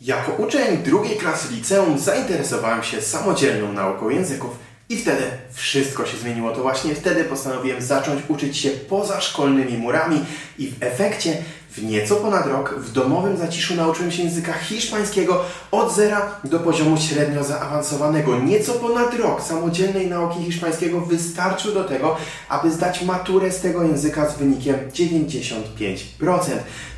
Jako uczeń drugiej klasy liceum zainteresowałem się samodzielną nauką języków i wtedy wszystko się zmieniło. To właśnie wtedy postanowiłem zacząć uczyć się poza szkolnymi murami i w efekcie w nieco ponad rok w domowym zaciszu nauczyłem się języka hiszpańskiego od zera do poziomu średnio zaawansowanego. Nieco ponad rok samodzielnej nauki hiszpańskiego wystarczył do tego, aby zdać maturę z tego języka z wynikiem 95%.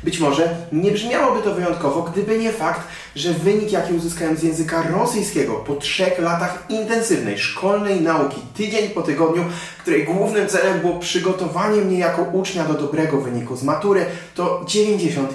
Być może nie brzmiałoby to wyjątkowo, gdyby nie fakt, że wynik, jaki uzyskałem z języka rosyjskiego po trzech latach intensywnej szkolnej nauki, tydzień po tygodniu, której głównym celem było przygotowanie mnie jako ucznia do dobrego wyniku z matury, to 91%.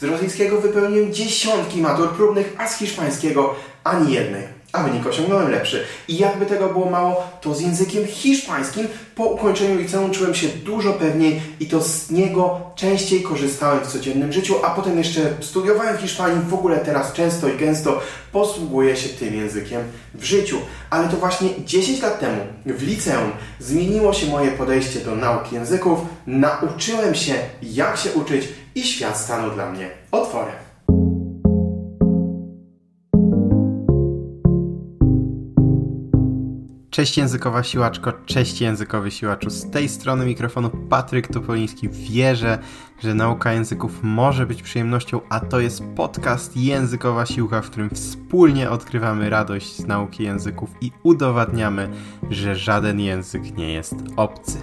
Z rosyjskiego wypełniłem dziesiątki matur próbnych, a z hiszpańskiego ani jednej a wynik osiągnąłem lepszy. I jakby tego było mało, to z językiem hiszpańskim po ukończeniu liceum czułem się dużo pewniej i to z niego częściej korzystałem w codziennym życiu, a potem jeszcze studiowałem w Hiszpanii, w ogóle teraz często i gęsto posługuję się tym językiem w życiu. Ale to właśnie 10 lat temu w liceum zmieniło się moje podejście do nauki języków, nauczyłem się jak się uczyć i świat stanął dla mnie otworem. Cześć językowa siłaczko, cześć językowy siłaczu. Z tej strony mikrofonu Patryk Topoliński. Wierzę, że nauka języków może być przyjemnością, a to jest podcast Językowa Siłka, w którym wspólnie odkrywamy radość z nauki języków i udowadniamy, że żaden język nie jest obcy.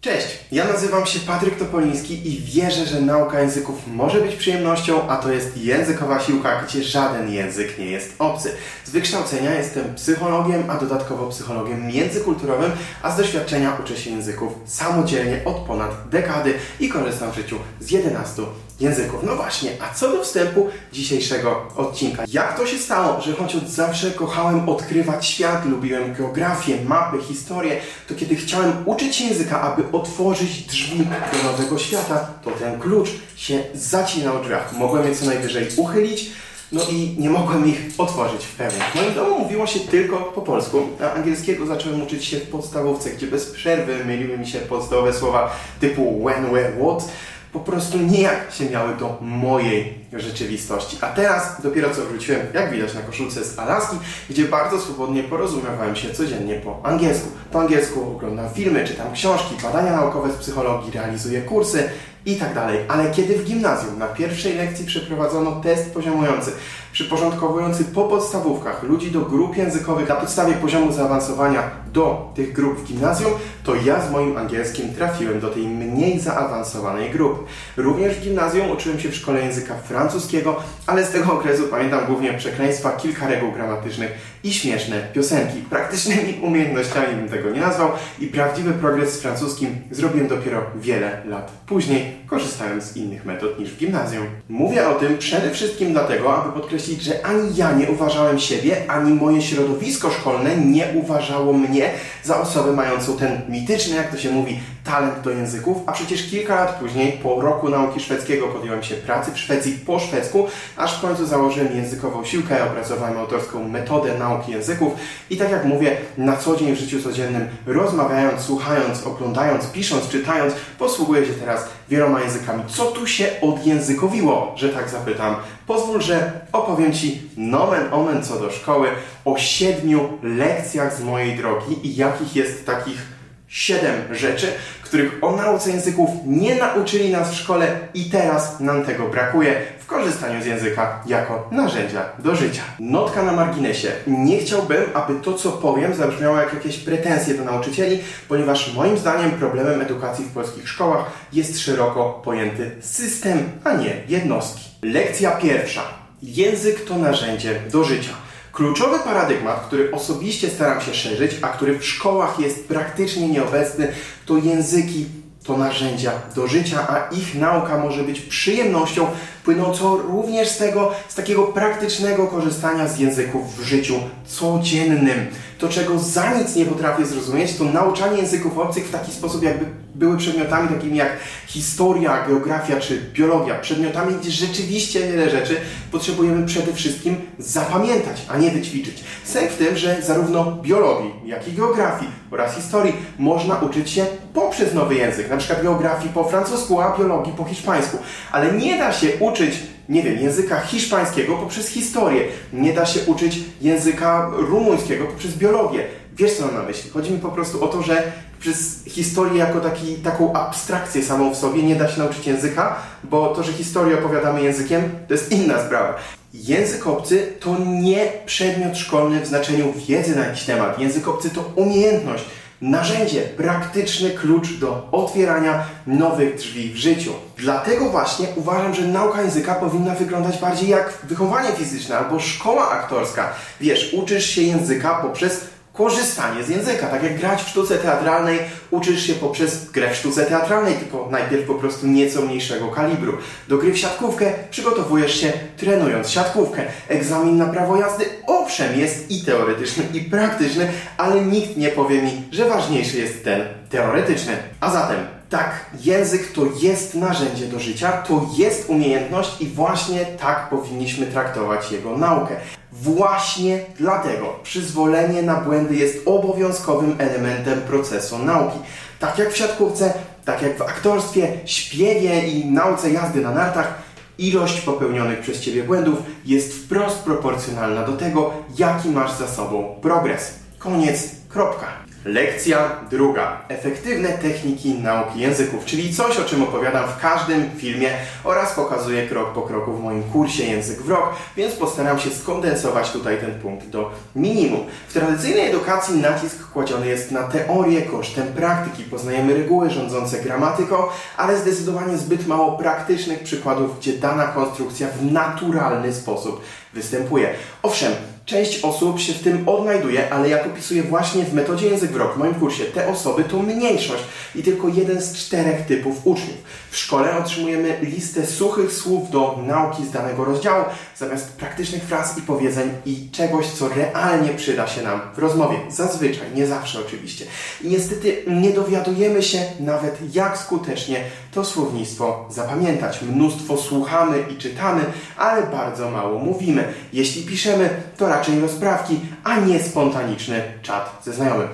Cześć, ja nazywam się Patryk Topoliński i wierzę, że nauka języków może być przyjemnością, a to jest językowa siłka, gdzie żaden język nie jest obcy. Z wykształcenia jestem psychologiem, a dodatkowo psychologiem międzykulturowym, a z doświadczenia uczę się języków samodzielnie od ponad dekady i korzystam w życiu z 11 języków. No właśnie, a co do wstępu dzisiejszego odcinka. Jak to się stało, że choć od zawsze kochałem odkrywać świat, lubiłem geografię, mapy, historię, to kiedy chciałem uczyć się języka, aby otworzyć drzwi do nowego świata, to ten klucz się zacinał w drzwiach. Mogłem je co najwyżej uchylić, no i nie mogłem ich otworzyć w pełni. W moim domu mówiło się tylko po polsku, a angielskiego zacząłem uczyć się w podstawówce, gdzie bez przerwy myliły mi się podstawowe słowa typu when, where, what po prostu nijak się miały do mojej rzeczywistości. A teraz dopiero co wróciłem, jak widać na koszulce z Alaski, gdzie bardzo swobodnie porozumiewałem się codziennie po angielsku. Po angielsku oglądam filmy, czytam książki, badania naukowe z psychologii, realizuję kursy i tak dalej. Ale kiedy w gimnazjum na pierwszej lekcji przeprowadzono test poziomujący, przyporządkowujący po podstawówkach ludzi do grup językowych na podstawie poziomu zaawansowania do tych grup w gimnazjum, to ja z moim angielskim trafiłem do tej mniej zaawansowanej grupy. Również w gimnazjum uczyłem się w szkole języka francuskiego, ale z tego okresu pamiętam głównie przekleństwa, kilka reguł gramatycznych i śmieszne piosenki. Praktycznymi umiejętnościami bym tego nie nazwał i prawdziwy progres z francuskim zrobiłem dopiero wiele lat później, korzystając z innych metod niż w gimnazjum. Mówię o tym przede wszystkim dlatego, aby podkreślić, że ani ja nie uważałem siebie, ani moje środowisko szkolne nie uważało mnie za osobę mającą ten mityczny, jak to się mówi, talent do języków, a przecież kilka lat później, po roku nauki szwedzkiego, podjąłem się pracy w Szwecji po szwedzku, aż w końcu założyłem językową siłkę, opracowałem autorską metodę nauki języków i tak jak mówię, na co dzień w życiu codziennym, rozmawiając, słuchając, oglądając, pisząc, czytając, posługuję się teraz wieloma językami. Co tu się odjęzykowiło, że tak zapytam? Pozwól, że opowiem Ci nomen omen co do szkoły o siedmiu lekcjach z mojej drogi i jakich jest takich siedem rzeczy, których o nauce języków nie nauczyli nas w szkole i teraz nam tego brakuje w korzystaniu z języka jako narzędzia do życia. Notka na marginesie. Nie chciałbym, aby to, co powiem, zabrzmiało jak jakieś pretensje do nauczycieli, ponieważ moim zdaniem problemem edukacji w polskich szkołach jest szeroko pojęty system, a nie jednostki. Lekcja pierwsza. Język to narzędzie do życia. Kluczowy paradygmat, który osobiście staram się szerzyć, a który w szkołach jest praktycznie nieobecny, to języki to narzędzia do życia, a ich nauka może być przyjemnością płynącą również z tego, z takiego praktycznego korzystania z języków w życiu codziennym. To, czego za nic nie potrafię zrozumieć, to nauczanie języków obcych w taki sposób, jakby były przedmiotami takimi jak historia, geografia czy biologia. Przedmiotami, gdzie rzeczywiście wiele rzeczy potrzebujemy przede wszystkim zapamiętać, a nie wyćwiczyć. Sęk w tym, że zarówno biologii, jak i geografii oraz historii można uczyć się poprzez nowy język, na przykład geografii po francusku, a biologii po hiszpańsku. Ale nie da się uczyć nie wiem, języka hiszpańskiego poprzez historię. Nie da się uczyć języka rumuńskiego poprzez biologię. Wiesz co mam na myśli? Chodzi mi po prostu o to, że przez historię jako taki, taką abstrakcję samą w sobie nie da się nauczyć języka, bo to, że historię opowiadamy językiem, to jest inna sprawa. Język obcy to nie przedmiot szkolny w znaczeniu wiedzy na jakiś temat. Język obcy to umiejętność, narzędzie, praktyczny klucz do otwierania nowych drzwi w życiu. Dlatego właśnie uważam, że nauka języka powinna wyglądać bardziej jak wychowanie fizyczne albo szkoła aktorska. Wiesz, uczysz się języka poprzez korzystanie z języka. Tak jak grać w sztuce teatralnej, uczysz się poprzez grę w sztuce teatralnej, tylko najpierw po prostu nieco mniejszego kalibru. Do gry w siatkówkę przygotowujesz się trenując siatkówkę. Egzamin na prawo jazdy owszem jest i teoretyczny, i praktyczny, ale nikt nie powie mi, że ważniejszy jest ten teoretyczny. A zatem tak, język to jest narzędzie do życia, to jest umiejętność i właśnie tak powinniśmy traktować jego naukę. Właśnie dlatego przyzwolenie na błędy jest obowiązkowym elementem procesu nauki. Tak jak w siatkówce, tak jak w aktorstwie, śpiewie i nauce jazdy na nartach, ilość popełnionych przez Ciebie błędów jest wprost proporcjonalna do tego, jaki masz za sobą progres. Koniec, kropka. Lekcja druga. Efektywne techniki nauki języków, czyli coś, o czym opowiadam w każdym filmie oraz pokazuję krok po kroku w moim kursie Język w rok, więc postaram się skondensować tutaj ten punkt do minimum. W tradycyjnej edukacji nacisk kładziony jest na teorię kosztem praktyki. Poznajemy reguły rządzące gramatyką, ale zdecydowanie zbyt mało praktycznych przykładów, gdzie dana konstrukcja w naturalny sposób występuje. Owszem, Część osób się w tym odnajduje, ale jak opisuję właśnie w metodzie Język w Rok, w moim kursie, te osoby to mniejszość i tylko jeden z czterech typów uczniów. W szkole otrzymujemy listę suchych słów do nauki z danego rozdziału, zamiast praktycznych fraz i powiedzeń i czegoś, co realnie przyda się nam w rozmowie. Zazwyczaj, nie zawsze oczywiście. I niestety nie dowiadujemy się nawet, jak skutecznie to słownictwo zapamiętać. Mnóstwo słuchamy i czytamy, ale bardzo mało mówimy. Jeśli piszemy, to raczej rozprawki, a nie spontaniczny czat ze znajomym.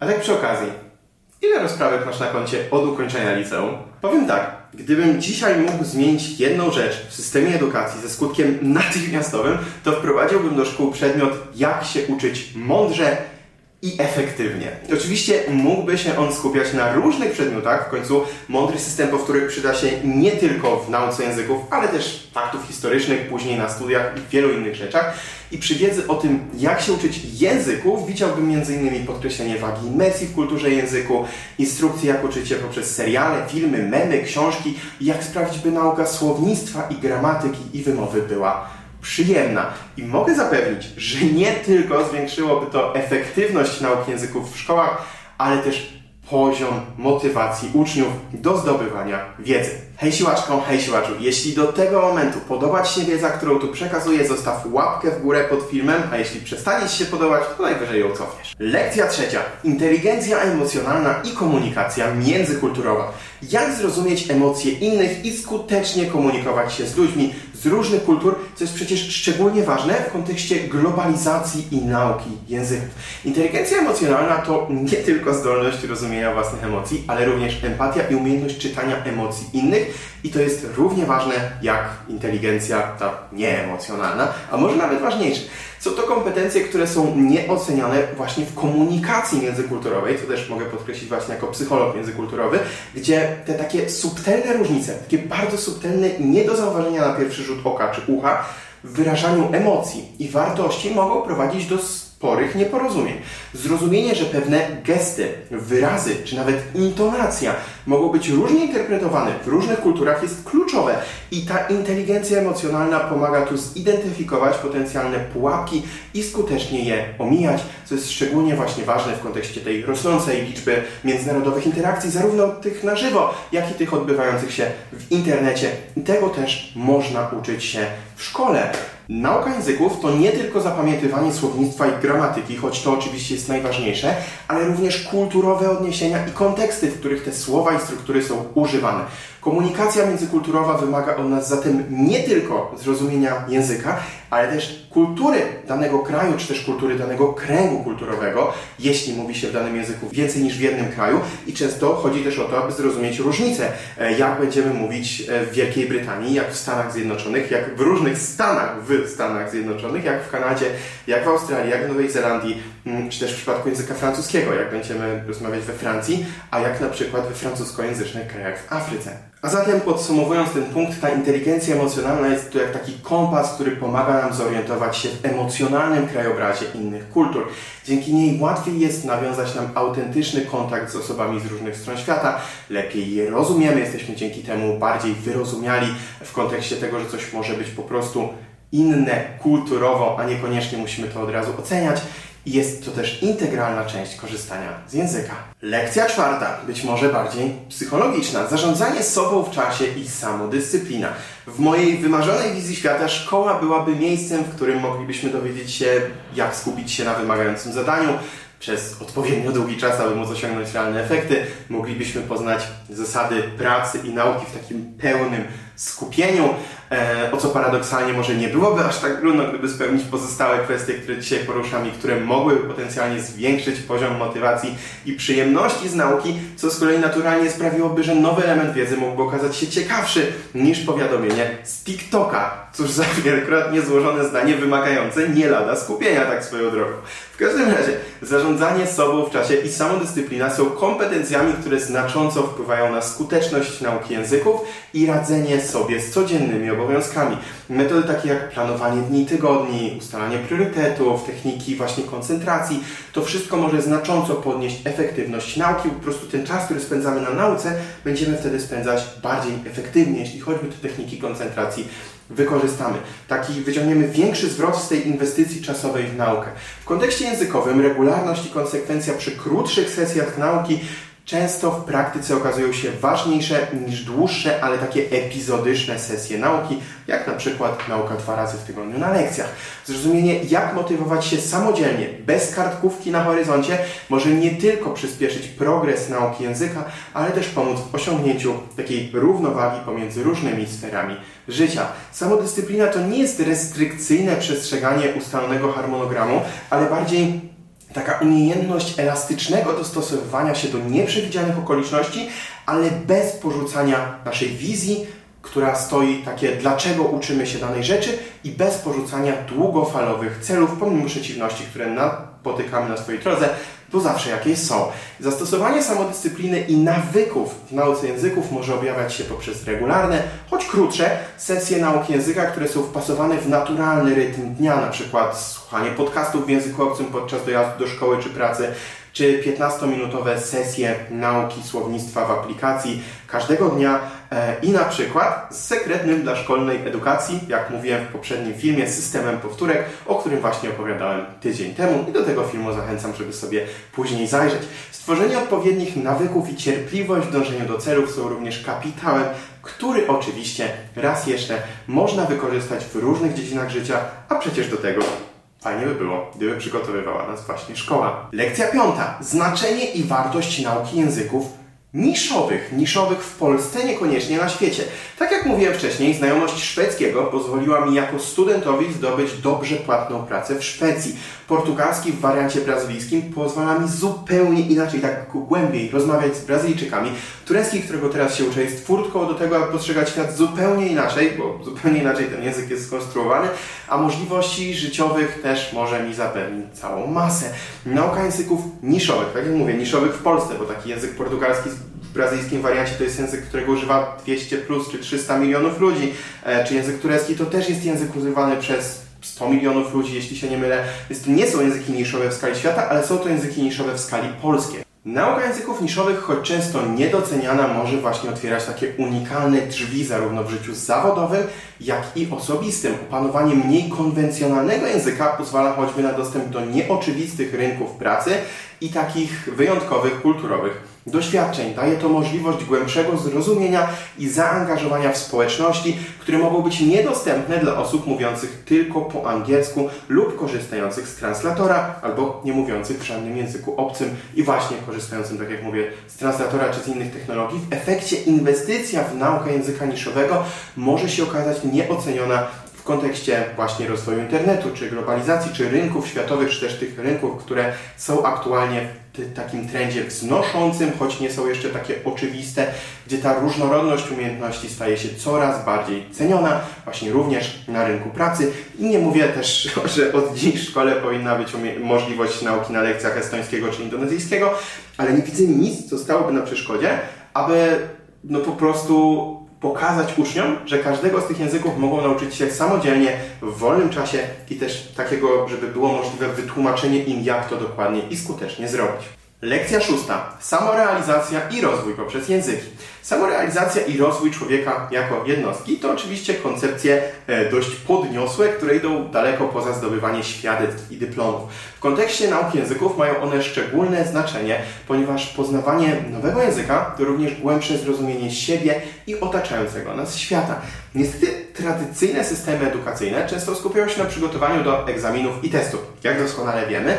A tak przy okazji, ile rozprawek masz na koncie od ukończenia liceum? Powiem tak, gdybym dzisiaj mógł zmienić jedną rzecz w systemie edukacji ze skutkiem natychmiastowym, to wprowadziłbym do szkół przedmiot jak się uczyć mądrze i efektywnie. Oczywiście mógłby się on skupiać na różnych przedmiotach, w końcu mądry system powtórek przyda się nie tylko w nauce języków, ale też faktów historycznych, później na studiach i wielu innych rzeczach. I przy wiedzy o tym, jak się uczyć języków, widziałbym m.in. podkreślenie wagi imersji w kulturze języku, instrukcje jak uczyć się poprzez seriale, filmy, memy, książki jak sprawić, by nauka słownictwa i gramatyki i wymowy była przyjemna. I mogę zapewnić, że nie tylko zwiększyłoby to efektywność nauki języków w szkołach, ale też poziom motywacji uczniów do zdobywania wiedzy. Hej siłaczką, hej siłaczu, jeśli do tego momentu podoba Ci się wiedza, którą tu przekazuję, zostaw łapkę w górę pod filmem, a jeśli przestanie Ci się podobać, to najwyżej ją cofniesz. Lekcja trzecia. Inteligencja emocjonalna i komunikacja międzykulturowa. Jak zrozumieć emocje innych i skutecznie komunikować się z ludźmi z różnych kultur, co jest przecież szczególnie ważne w kontekście globalizacji i nauki języków. Inteligencja emocjonalna to nie tylko zdolność rozumienia własnych emocji, ale również empatia i umiejętność czytania emocji innych i to jest równie ważne jak inteligencja ta nieemocjonalna, a może nawet ważniejsze. Są to kompetencje, które są nieoceniane właśnie w komunikacji międzykulturowej, co też mogę podkreślić właśnie jako psycholog międzykulturowy, gdzie te takie subtelne różnice, takie bardzo subtelne, nie do zauważenia na pierwszy rzut oka czy ucha, w wyrażaniu emocji i wartości mogą prowadzić do sporych nieporozumień. Zrozumienie, że pewne gesty, wyrazy czy nawet intonacja mogą być różnie interpretowane w różnych kulturach jest kluczowe i ta inteligencja emocjonalna pomaga tu zidentyfikować potencjalne pułapki i skutecznie je omijać, co jest szczególnie właśnie ważne w kontekście tej rosnącej liczby międzynarodowych interakcji, zarówno tych na żywo, jak i tych odbywających się w internecie. I tego też można uczyć się w szkole. Nauka języków to nie tylko zapamiętywanie słownictwa i gramatyki, choć to oczywiście jest najważniejsze, ale również kulturowe odniesienia i konteksty, w których te słowa i struktury są używane. Komunikacja międzykulturowa wymaga od nas zatem nie tylko zrozumienia języka, ale też kultury danego kraju, czy też kultury danego kręgu kulturowego, jeśli mówi się w danym języku więcej niż w jednym kraju. I często chodzi też o to, aby zrozumieć różnice, jak będziemy mówić e, w Wielkiej Brytanii, jak w Stanach Zjednoczonych, jak w różnych stanach w Stanach Zjednoczonych, jak w Kanadzie, jak w Australii, jak w Nowej Zelandii, mm, czy też w przypadku języka francuskiego, jak będziemy rozmawiać we Francji, a jak na przykład we francuskojęzycznych krajach w Afryce. A zatem podsumowując ten punkt, ta inteligencja emocjonalna jest to jak taki kompas, który pomaga nam zorientować się w emocjonalnym krajobrazie innych kultur. Dzięki niej łatwiej jest nawiązać nam autentyczny kontakt z osobami z różnych stron świata, lepiej je rozumiemy, jesteśmy dzięki temu bardziej wyrozumiali w kontekście tego, że coś może być po prostu inne kulturowo, a niekoniecznie musimy to od razu oceniać jest to też integralna część korzystania z języka. Lekcja czwarta, być może bardziej psychologiczna. Zarządzanie sobą w czasie i samodyscyplina. W mojej wymarzonej wizji świata szkoła byłaby miejscem, w którym moglibyśmy dowiedzieć się, jak skupić się na wymagającym zadaniu, przez odpowiednio długi czas, aby móc osiągnąć realne efekty, moglibyśmy poznać zasady pracy i nauki w takim pełnym skupieniu, o co paradoksalnie może nie byłoby aż tak trudno, gdyby spełnić pozostałe kwestie, które dzisiaj poruszam i które mogły potencjalnie zwiększyć poziom motywacji i przyjemności z nauki, co z kolei naturalnie sprawiłoby, że nowy element wiedzy mógłby okazać się ciekawszy niż powiadomienie z TikToka. Cóż za wielokrotnie złożone zdanie wymagające nie lada skupienia tak swoją drogą. W każdym razie, zarządzanie sobą w czasie i samodyscyplina są kompetencjami, które znacząco wpływają na skuteczność nauki języków i radzenie sobie z codziennymi obowiązkami. Metody takie jak planowanie dni, tygodni, ustalanie priorytetów, techniki właśnie koncentracji, to wszystko może znacząco podnieść efektywność nauki. Po prostu ten czas, który spędzamy na nauce, będziemy wtedy spędzać bardziej efektywnie, jeśli choćby te techniki koncentracji wykorzystamy. Taki wyciągniemy większy zwrot z tej inwestycji czasowej w naukę. W kontekście językowym regularność i konsekwencja przy krótszych sesjach nauki często w praktyce okazują się ważniejsze niż dłuższe, ale takie epizodyczne sesje nauki, jak na przykład nauka dwa razy w tygodniu na lekcjach. Zrozumienie, jak motywować się samodzielnie, bez kartkówki na horyzoncie, może nie tylko przyspieszyć progres nauki języka, ale też pomóc w osiągnięciu takiej równowagi pomiędzy różnymi sferami życia. Samodyscyplina to nie jest restrykcyjne przestrzeganie ustalonego harmonogramu, ale bardziej taka umiejętność elastycznego dostosowywania się do nieprzewidzianych okoliczności, ale bez porzucania naszej wizji, która stoi takie, dlaczego uczymy się danej rzeczy i bez porzucania długofalowych celów, pomimo przeciwności, które napotykamy na swojej drodze, to zawsze jakieś są. Zastosowanie samodyscypliny i nawyków w nauce języków może objawiać się poprzez regularne, choć krótsze, sesje nauki języka, które są wpasowane w naturalny rytm dnia, na przykład słuchanie podcastów w języku obcym podczas dojazdu do szkoły czy pracy, czy 15-minutowe sesje nauki słownictwa w aplikacji każdego dnia e, i na przykład z sekretnym dla szkolnej edukacji, jak mówiłem w poprzednim filmie, systemem powtórek, o którym właśnie opowiadałem tydzień temu i do tego filmu zachęcam, żeby sobie później zajrzeć. Stworzenie odpowiednich nawyków i cierpliwość w dążeniu do celów są również kapitałem, który oczywiście raz jeszcze można wykorzystać w różnych dziedzinach życia, a przecież do tego Fajnie by było, gdyby przygotowywała nas właśnie szkoła. Lekcja piąta. Znaczenie i wartość nauki języków niszowych, niszowych w Polsce, niekoniecznie na świecie. Tak jak mówiłem wcześniej, znajomość szwedzkiego pozwoliła mi jako studentowi zdobyć dobrze płatną pracę w Szwecji. Portugalski w wariancie brazylijskim pozwala mi zupełnie inaczej, tak głębiej rozmawiać z Brazylijczykami. Turecki, którego teraz się uczę, jest furtką do tego, aby postrzegać świat zupełnie inaczej, bo zupełnie inaczej ten język jest skonstruowany, a możliwości życiowych też może mi zapewnić całą masę. Nauka języków niszowych, tak jak mówię, niszowych w Polsce, bo taki język portugalski w brazylijskim wariancie to jest język, którego używa 200 plus czy 300 milionów ludzi, e, czy język turecki to też jest język używany przez 100 milionów ludzi, jeśli się nie mylę. Więc to nie są języki niszowe w skali świata, ale są to języki niszowe w skali polskiej. Nauka języków niszowych, choć często niedoceniana, może właśnie otwierać takie unikalne drzwi zarówno w życiu zawodowym, jak i osobistym. Opanowanie mniej konwencjonalnego języka pozwala choćby na dostęp do nieoczywistych rynków pracy i takich wyjątkowych kulturowych doświadczeń. Daje to możliwość głębszego zrozumienia i zaangażowania w społeczności, które mogą być niedostępne dla osób mówiących tylko po angielsku lub korzystających z translatora albo nie mówiących w żadnym języku obcym i właśnie korzystającym, tak jak mówię, z translatora czy z innych technologii. W efekcie inwestycja w naukę języka niszowego może się okazać nieoceniona w kontekście właśnie rozwoju internetu, czy globalizacji, czy rynków światowych, czy też tych rynków, które są aktualnie takim trendzie wznoszącym, choć nie są jeszcze takie oczywiste, gdzie ta różnorodność umiejętności staje się coraz bardziej ceniona, właśnie również na rynku pracy. I nie mówię też, że od dziś w szkole powinna być możliwość nauki na lekcjach estońskiego czy indonezyjskiego, ale nie widzę nic, co stałoby na przeszkodzie, aby no po prostu pokazać uczniom, że każdego z tych języków mogą nauczyć się samodzielnie, w wolnym czasie i też takiego, żeby było możliwe wytłumaczenie im, jak to dokładnie i skutecznie zrobić. Lekcja szósta. Samorealizacja i rozwój poprzez języki. Samorealizacja i rozwój człowieka jako jednostki to oczywiście koncepcje e, dość podniosłe, które idą daleko poza zdobywanie świadectw i dyplomów. W kontekście nauki języków mają one szczególne znaczenie, ponieważ poznawanie nowego języka to również głębsze zrozumienie siebie i otaczającego nas świata. Niestety tradycyjne systemy edukacyjne często skupiają się na przygotowaniu do egzaminów i testów. Jak doskonale wiemy,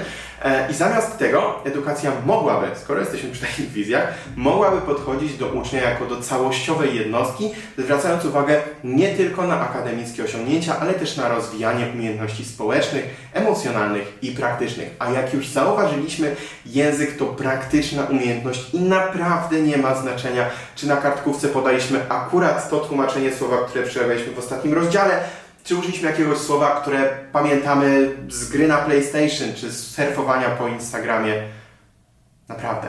I zamiast tego edukacja mogłaby, skoro jesteśmy przy takich wizjach, mogłaby podchodzić do ucznia jako do całościowej jednostki, zwracając uwagę nie tylko na akademickie osiągnięcia, ale też na rozwijanie umiejętności społecznych, emocjonalnych i praktycznych. A jak już zauważyliśmy, język to praktyczna umiejętność i naprawdę nie ma znaczenia, czy na kartkówce podaliśmy akurat to tłumaczenie słowa, które przejawialiśmy w ostatnim rozdziale, czy użyliśmy jakiegoś słowa, które pamiętamy z gry na PlayStation, czy z surfowania po Instagramie? Naprawdę.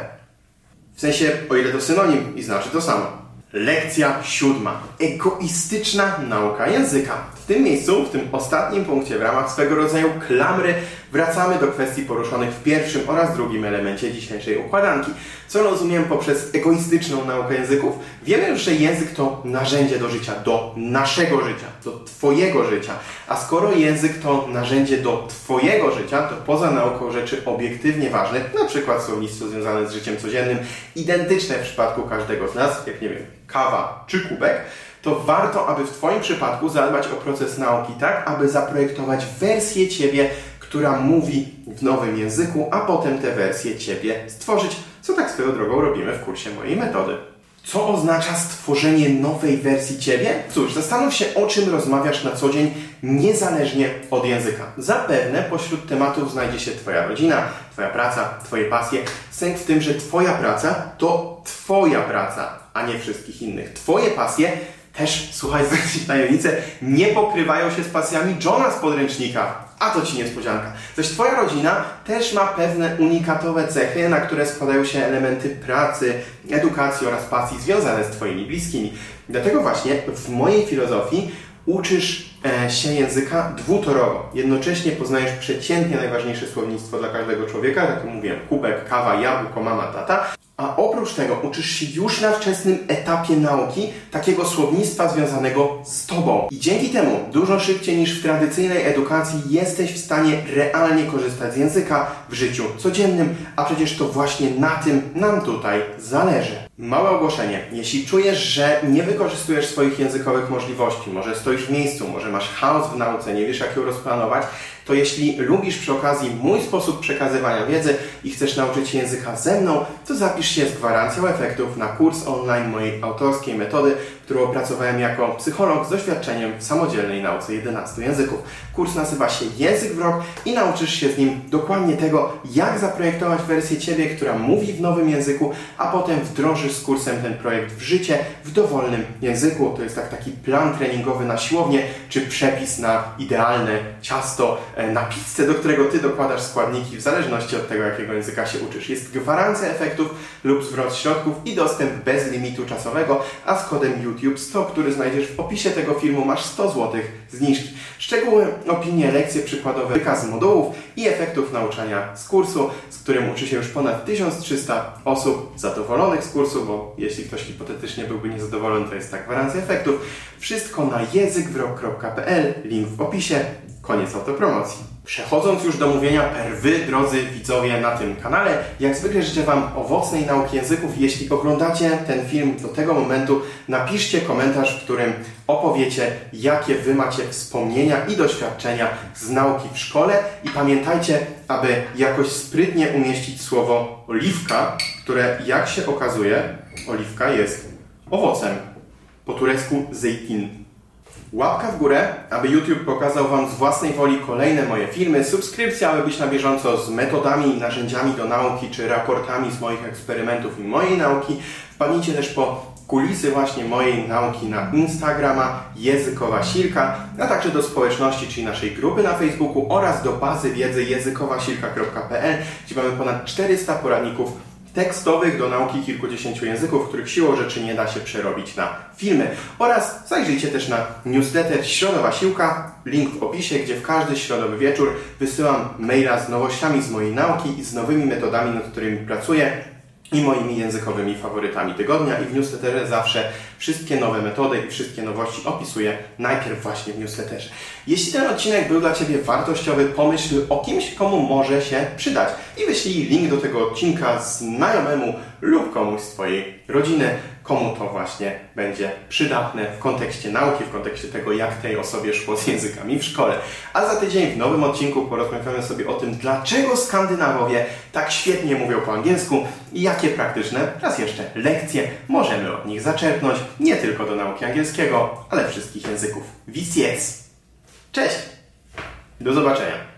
W sensie, o ile to synonim i znaczy to samo. Lekcja siódma. Egoistyczna nauka języka. W tym miejscu, w tym ostatnim punkcie, w ramach swego rodzaju klamry, wracamy do kwestii poruszonych w pierwszym oraz drugim elemencie dzisiejszej układanki. Co rozumiem poprzez egoistyczną naukę języków? Wiemy już, że język to narzędzie do życia, do naszego życia, do Twojego życia. A skoro język to narzędzie do Twojego życia, to poza nauką rzeczy obiektywnie ważnych, na przykład słownictwo związane z życiem codziennym, identyczne w przypadku każdego z nas, jak nie wiem, kawa czy kubek, to warto, aby w Twoim przypadku zadbać o proces nauki tak, aby zaprojektować wersję Ciebie, która mówi w nowym języku, a potem tę wersję Ciebie stworzyć, co tak swoją drogą robimy w kursie mojej metody. Co oznacza stworzenie nowej wersji Ciebie? Cóż, zastanów się, o czym rozmawiasz na co dzień, niezależnie od języka. Zapewne pośród tematów znajdzie się Twoja rodzina, Twoja praca, Twoje pasje. Sęk w tym, że Twoja praca to Twoja praca, a nie wszystkich innych. Twoje pasje też, słuchaj, zdradzić tajemnicę, nie pokrywają się z pasjami Johna z podręcznika. A to Ci niespodzianka. Zaś Twoja rodzina też ma pewne unikatowe cechy, na które składają się elementy pracy, edukacji oraz pasji związane z Twoimi bliskimi. Dlatego właśnie w mojej filozofii uczysz się języka dwutorowo. Jednocześnie poznajesz przeciętnie najważniejsze słownictwo dla każdego człowieka, tak jak mówiłem, kubek, kawa, jabłko, mama, tata. A oprócz tego uczysz się już na wczesnym etapie nauki takiego słownictwa związanego z Tobą. I dzięki temu dużo szybciej niż w tradycyjnej edukacji jesteś w stanie realnie korzystać z języka w życiu codziennym, a przecież to właśnie na tym nam tutaj zależy. Małe ogłoszenie. Jeśli czujesz, że nie wykorzystujesz swoich językowych możliwości, może stoisz w miejscu, może masz chaos w nauce, nie wiesz jak ją rozplanować, to jeśli lubisz przy okazji mój sposób przekazywania wiedzy i chcesz nauczyć się języka ze mną, to zapisz się z gwarancją efektów na kurs online mojej autorskiej metody, którą opracowałem jako psycholog z doświadczeniem w samodzielnej nauce 11 języków. Kurs nazywa się Język w rok i nauczysz się z nim dokładnie tego, jak zaprojektować wersję Ciebie, która mówi w nowym języku, a potem wdrożysz z kursem ten projekt w życie w dowolnym języku. To jest tak taki plan treningowy na siłownię, czy przepis na idealne ciasto, e, na pizzę, do którego Ty dokładasz składniki w zależności od tego, jakiego języka się uczysz. Jest gwarancja efektów lub zwrot środków i dostęp bez limitu czasowego, a z kodem YouTube 100, który znajdziesz w opisie tego filmu, masz 100 zł zniżki. Szczegóły, opinie, lekcje przykładowe, wykaz modułów i efektów nauczania z kursu, z którym uczy się już ponad 1300 osób zadowolonych z kursu, bo jeśli ktoś hipotetycznie byłby niezadowolony, to jest ta gwarancja efektów. Wszystko na językwrok.pl, link w opisie. Koniec autopromocji. Przechodząc już do mówienia per wy, drodzy widzowie na tym kanale, jak zwykle życzę Wam owocnej nauki języków. Jeśli oglądacie ten film do tego momentu, napiszcie komentarz, w którym opowiecie, jakie Wy macie wspomnienia i doświadczenia z nauki w szkole i pamiętajcie, aby jakoś sprytnie umieścić słowo oliwka, które jak się okazuje, oliwka jest owocem. Po turecku zeytin. Łapka w górę, aby YouTube pokazał Wam z własnej woli kolejne moje filmy, subskrypcja, aby być na bieżąco z metodami i narzędziami do nauki, czy raportami z moich eksperymentów i mojej nauki. Wpadnijcie też po kulisy właśnie mojej nauki na Instagrama Językowa Silka, a także do społeczności, czyli naszej grupy na Facebooku oraz do bazy wiedzy językowasilka.pl, gdzie mamy ponad 400 poradników tekstowych do nauki kilkudziesięciu języków, których siłą rzeczy nie da się przerobić na filmy. Oraz zajrzyjcie też na newsletter Środowa Siłka, link w opisie, gdzie w każdy środowy wieczór wysyłam maila z nowościami z mojej nauki i z nowymi metodami, nad którymi pracuję i moimi językowymi faworytami tygodnia. I w newsletterze zawsze wszystkie nowe metody i wszystkie nowości opisuję najpierw właśnie w newsletterze. Jeśli ten odcinek był dla Ciebie wartościowy, pomyśl o kimś, komu może się przydać. I wyślij link do tego odcinka znajomemu lub komuś z Twojej rodziny, komu to właśnie będzie przydatne w kontekście nauki, w kontekście tego, jak tej osobie szło z językami w szkole. A za tydzień w nowym odcinku porozmawiamy sobie o tym, dlaczego Skandynawowie tak świetnie mówią po angielsku i jakie praktyczne, raz jeszcze, lekcje możemy od nich zaczerpnąć, nie tylko do nauki angielskiego, ale wszystkich języków. Wis Cześć! Do zobaczenia!